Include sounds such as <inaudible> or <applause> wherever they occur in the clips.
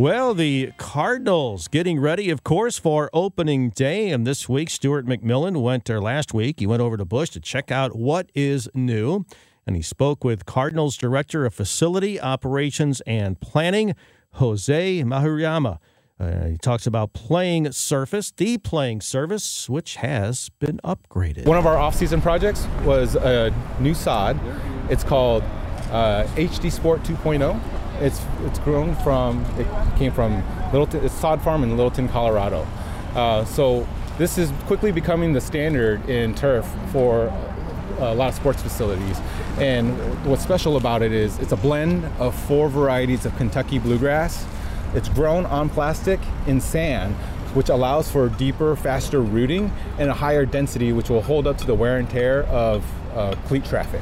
Well, the Cardinals getting ready, of course, for opening day. And this week, Stuart McMillan went there last week. He went over to Busch to check out what is new. And he spoke with Cardinals Director of Facility Operations and Planning, Jose Mahuriyama. Uh, he talks about playing surface, the playing surface, which has been upgraded. One of our off-season projects was a new sod. It's called uh, HD Sport 2.0. It's it's grown from it came from Littleton it's sod farm in Littleton, Colorado. Uh, so this is quickly becoming the standard in turf for a lot of sports facilities. And what's special about it is it's a blend of four varieties of Kentucky bluegrass. It's grown on plastic in sand, which allows for deeper, faster rooting and a higher density, which will hold up to the wear and tear of uh, cleat traffic.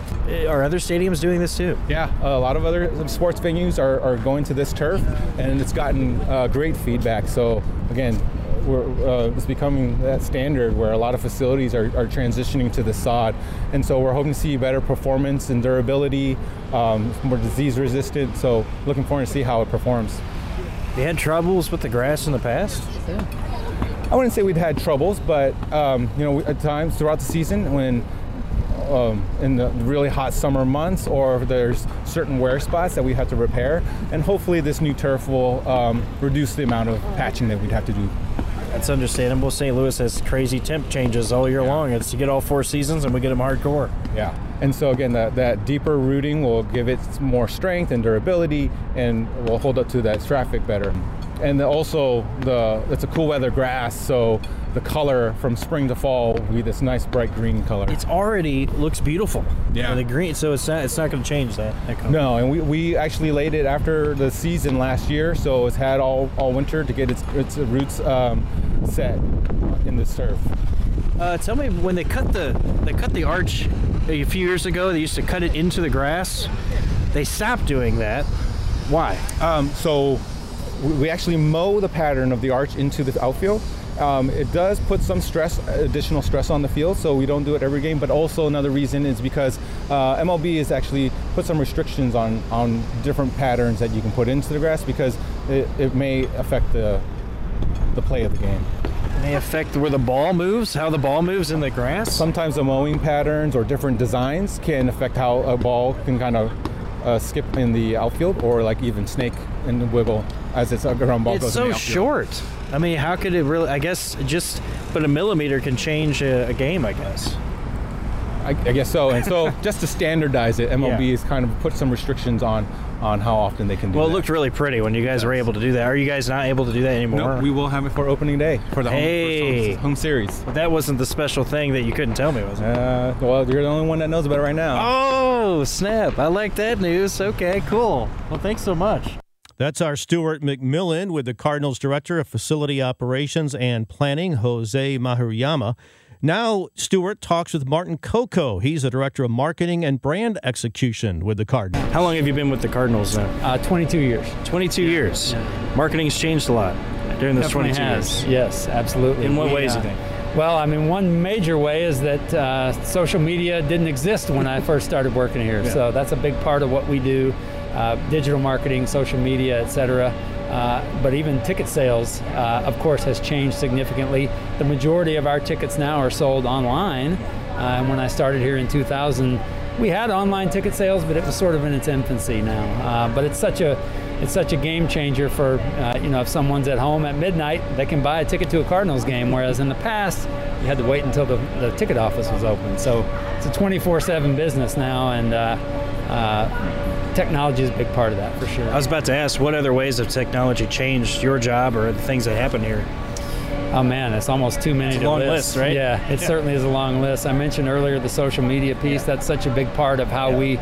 Are other stadiums doing this too? Yeah, a lot of other sports venues are, are going to this turf, and it's gotten uh, great feedback. So again, we're, uh, it's becoming that standard where a lot of facilities are, are, transitioning to the sod, and so we're hoping to see better performance and durability, um, more disease resistant. So looking forward to see how it performs. You had troubles with the grass in the past? I wouldn't say we'd had troubles, but um, you know, at times throughout the season when um, in the really hot summer months, or there's certain wear spots that we have to repair. And hopefully, this new turf will um, reduce the amount of patching that we'd have to do. That's understandable. St. Louis has crazy temp changes all year yeah. long. It's to get all four seasons, and we get them hardcore. Yeah. And so again, that, that deeper rooting will give it more strength and durability, and will hold up to that traffic better. And also, the it's a cool weather grass, so the color from spring to fall will be this nice bright green color. It's already looks beautiful. Yeah, the green. So it's not it's not going to change that. that no, and we, we actually laid it after the season last year, so it's had all, all winter to get its its roots um, set in the turf. Uh, tell me when they cut the they cut the arch a few years ago. They used to cut it into the grass. They stopped doing that. Why? Um, so we actually mow the pattern of the arch into the outfield um, it does put some stress, additional stress on the field, so we don't do it every game. But also another reason is because uh, MLB has actually put some restrictions on on different patterns that you can put into the grass because it, it may affect the the play of the game. It may affect where the ball moves, how the ball moves in the grass. Sometimes the mowing patterns or different designs can affect how a ball can kind of uh, skip in the outfield or like even snake and wiggle as its a ground ball. It's so short. I mean, how could it really? I guess just, but a millimeter can change a, a game. I guess. I, I, guess so. And so, <laughs> just to standardize it, MLB yeah. has kind of put some restrictions on on how often they can do. Well, it looked really pretty when you guys yes. were able to do that. Are you guys not able to do that anymore? No, we will have it for opening day for the hey. home, home, series. But that wasn't the special thing that you couldn't tell me, was it? Uh, well, you're the only one that knows about it right now. Oh, snap! I like that news. Okay, cool. Well, thanks so much. That's our Stuart McMillan with the Cardinals Director of Facility Operations and Planning, Jose Mahuriyama. Now, Stuart talks with Martin Coco. He's the Director of Marketing and Brand Execution with the Cardinals. How long have you been with the Cardinals now? Uh, 22 years. 22 yeah. years. Yeah. Marketing's changed a lot during those Definitely 22 has. years. Yes, absolutely. In what we, ways uh, do you think? Well, I mean, one major way is that uh, social media didn't exist when I <laughs> first started working here. Yeah. So that's a big part of what we do uh, digital marketing, social media, etc. Uh, but even ticket sales, uh, of course, has changed significantly. The majority of our tickets now are sold online. Uh, when I started here in 2000, we had online ticket sales, but it was sort of in its infancy now. Uh, but it's such a it's such a game changer for uh, you know if someone's at home at midnight, they can buy a ticket to a Cardinals game. Whereas in the past, you had to wait until the, the ticket office was open. So it's a 24/7 business now, and technology is a big part of that for sure. I was about to ask, what other ways have technology changed your job or the things that happen here? Oh man, it's almost too many it's a to long list. list, right? Yeah, it Yeah. certainly is a long list. I mentioned earlier the social media piece. That's such a big part of how we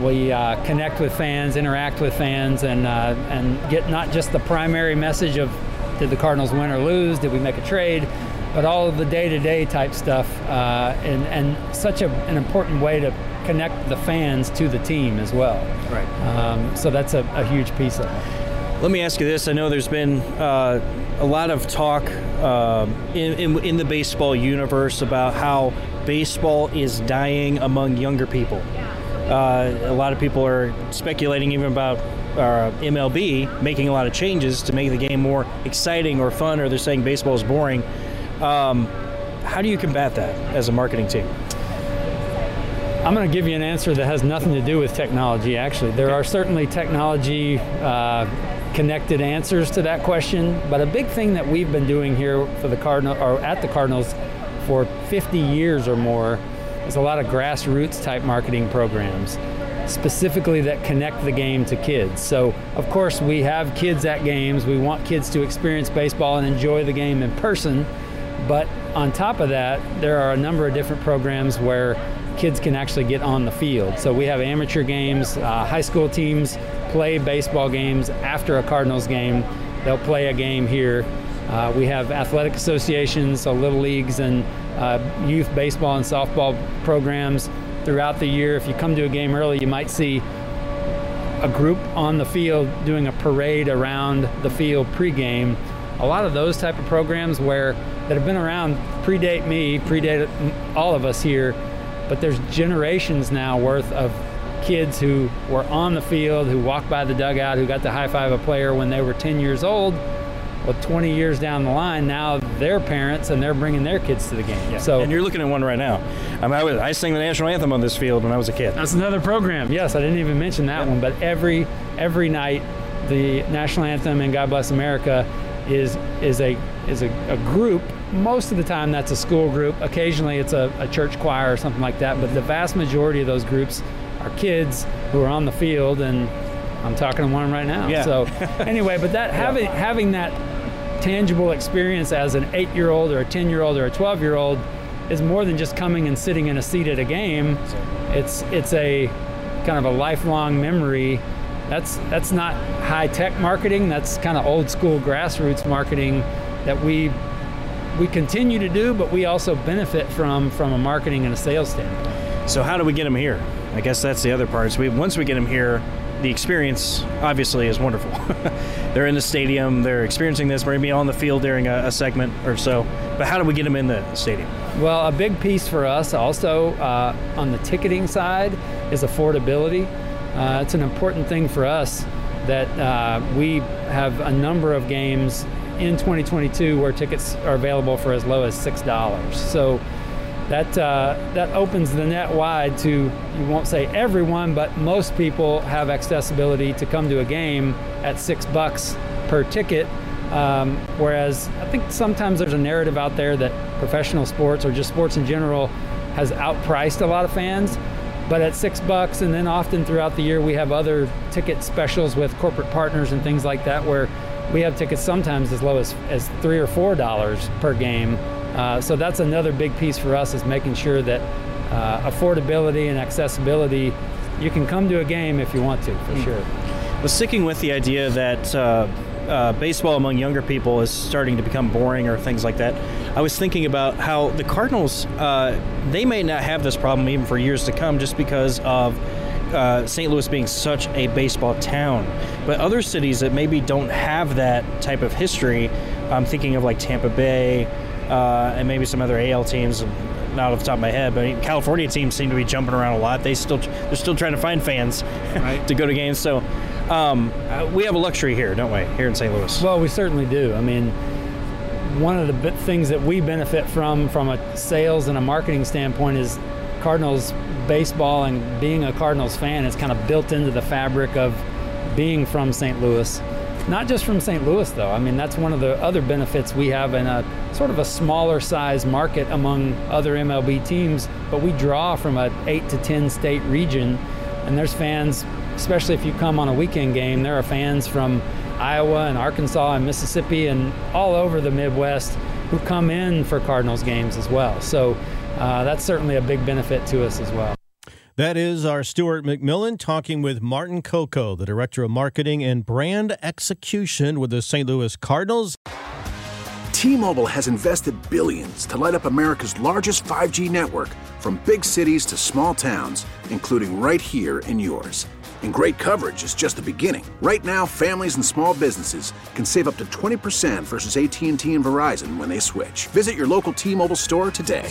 we uh, connect with fans, interact with fans, and uh, and get not just the primary message of did the Cardinals win or lose, did we make a trade, but all of the day-to-day type stuff, uh, and and such a, an important way to connect the fans to the team as well. Right. Um, so that's a, a huge piece of it. Let me ask you this. I know there's been uh, a lot of talk um in, in, in the baseball universe about how baseball is dying among younger people. Uh, a lot of people are speculating even about uh, MLB making a lot of changes to make the game more exciting or fun, or they're saying baseball is boring. Um, how do you combat that as a marketing team? I'm going to give you an answer that has nothing to do with technology, actually. There are certainly technology uh, connected answers to that question, but a big thing that we've been doing here for the Cardinal or at the Cardinals for 50 years or more is a lot of grassroots type marketing programs specifically that connect the game to kids. So, of course, we have kids at games. We want kids to experience baseball and enjoy the game in person. But on top of that, there are a number of different programs where kids can actually get on the field. So we have amateur games, uh, high school teams play baseball games after a Cardinals game. They'll play a game here. Uh, we have athletic associations, so little leagues and uh, youth baseball and softball programs throughout the year. If you come to a game early, you might see a group on the field doing a parade around the field pregame. A lot of those type of programs where that have been around predate me, predate all of us here, but there's generations now worth of kids who were on the field, who walked by the dugout, who got to high five a player when they were 10 years old. Well, 20 years down the line, now they're parents and they're bringing their kids to the game. So and you're looking at one right now. I, mean, I, was, I sang the national anthem on this field when I was a kid. That's another program. Yes, I didn't even mention that one, but every every night the national anthem and God Bless America is is a is a, a group. Most of the time that's a school group. Occasionally it's a, a church choir or something like that. But the vast majority of those groups are kids who are on the field and I'm talking to one right now. Yeah. So <laughs> anyway, but that having having that tangible experience as an eight year old or a 10 year old or a 12 year old is more than just coming and sitting in a seat at a game. It's it's a kind of a lifelong memory. That's that's not high tech marketing. That's kind of old school grassroots marketing that we we continue to do, but we also benefit from from a marketing and a sales standpoint. So how do we get them here? I guess that's the other part. So we, once we get them here, the experience obviously is wonderful. <laughs> they're in the stadium, they're experiencing this, maybe on the field during a, a, segment or so. But how do we get them in the stadium? Well, a big piece for us also uh, on the ticketing side is affordability. Uh, it's an important thing for us that uh, we have a number of games in 2022 where tickets are available for as low as six dollars. So that uh, that opens the net wide to you won't say everyone, but most people have accessibility to come to a game at six bucks per ticket. Um, whereas I think sometimes there's a narrative out there that professional sports or just sports in general has outpriced a lot of fans. But at six bucks, and then often throughout the year, we have other ticket specials with corporate partners and things like that, where we have tickets sometimes as low as, as three or four dollars per game. Uh, so that's another big piece for us is making sure that uh, affordability and accessibility. You can come to a game if you want to, for sure. Well, sticking with the idea that uh, uh, baseball among younger people is starting to become boring or things like that, I was thinking about how the Cardinals uh, they may not have this problem even for years to come, just because of uh, St. Louis being such a baseball town. But other cities that maybe don't have that type of history, I'm thinking of like Tampa Bay uh, and maybe some other AL teams. Not off the top of my head, but California teams seem to be jumping around a lot. They still they're still trying to find fans right. <laughs> to go to games. So um, uh, we have a luxury here, don't we? Here in St. Louis. Well, we certainly do. I mean, one of the things that we benefit from from a sales and a marketing standpoint is Cardinals baseball and being a Cardinals fan is kind of built into the fabric of being from St. Louis. Not just from St. Louis, though. I mean, that's one of the other benefits we have in a sort of a smaller size market among other MLB teams, but we draw from a 8 to 10 state region, and there's fans, especially if you come on a weekend game, there are fans from Iowa and Arkansas and Mississippi and all over the Midwest who come in for Cardinals games as well. So uh, that's certainly a big benefit to us as well. That is our Stuart McMillan talking with Martin Coco, the Director of Marketing and Brand Execution with the St. Louis Cardinals. T-Mobile has invested billions to light up America's largest 5G network from big cities to small towns, including right here in yours. And great coverage is just the beginning. Right now, families and small businesses can save up to 20% versus AT&T and Verizon when they switch. Visit your local T-Mobile store today.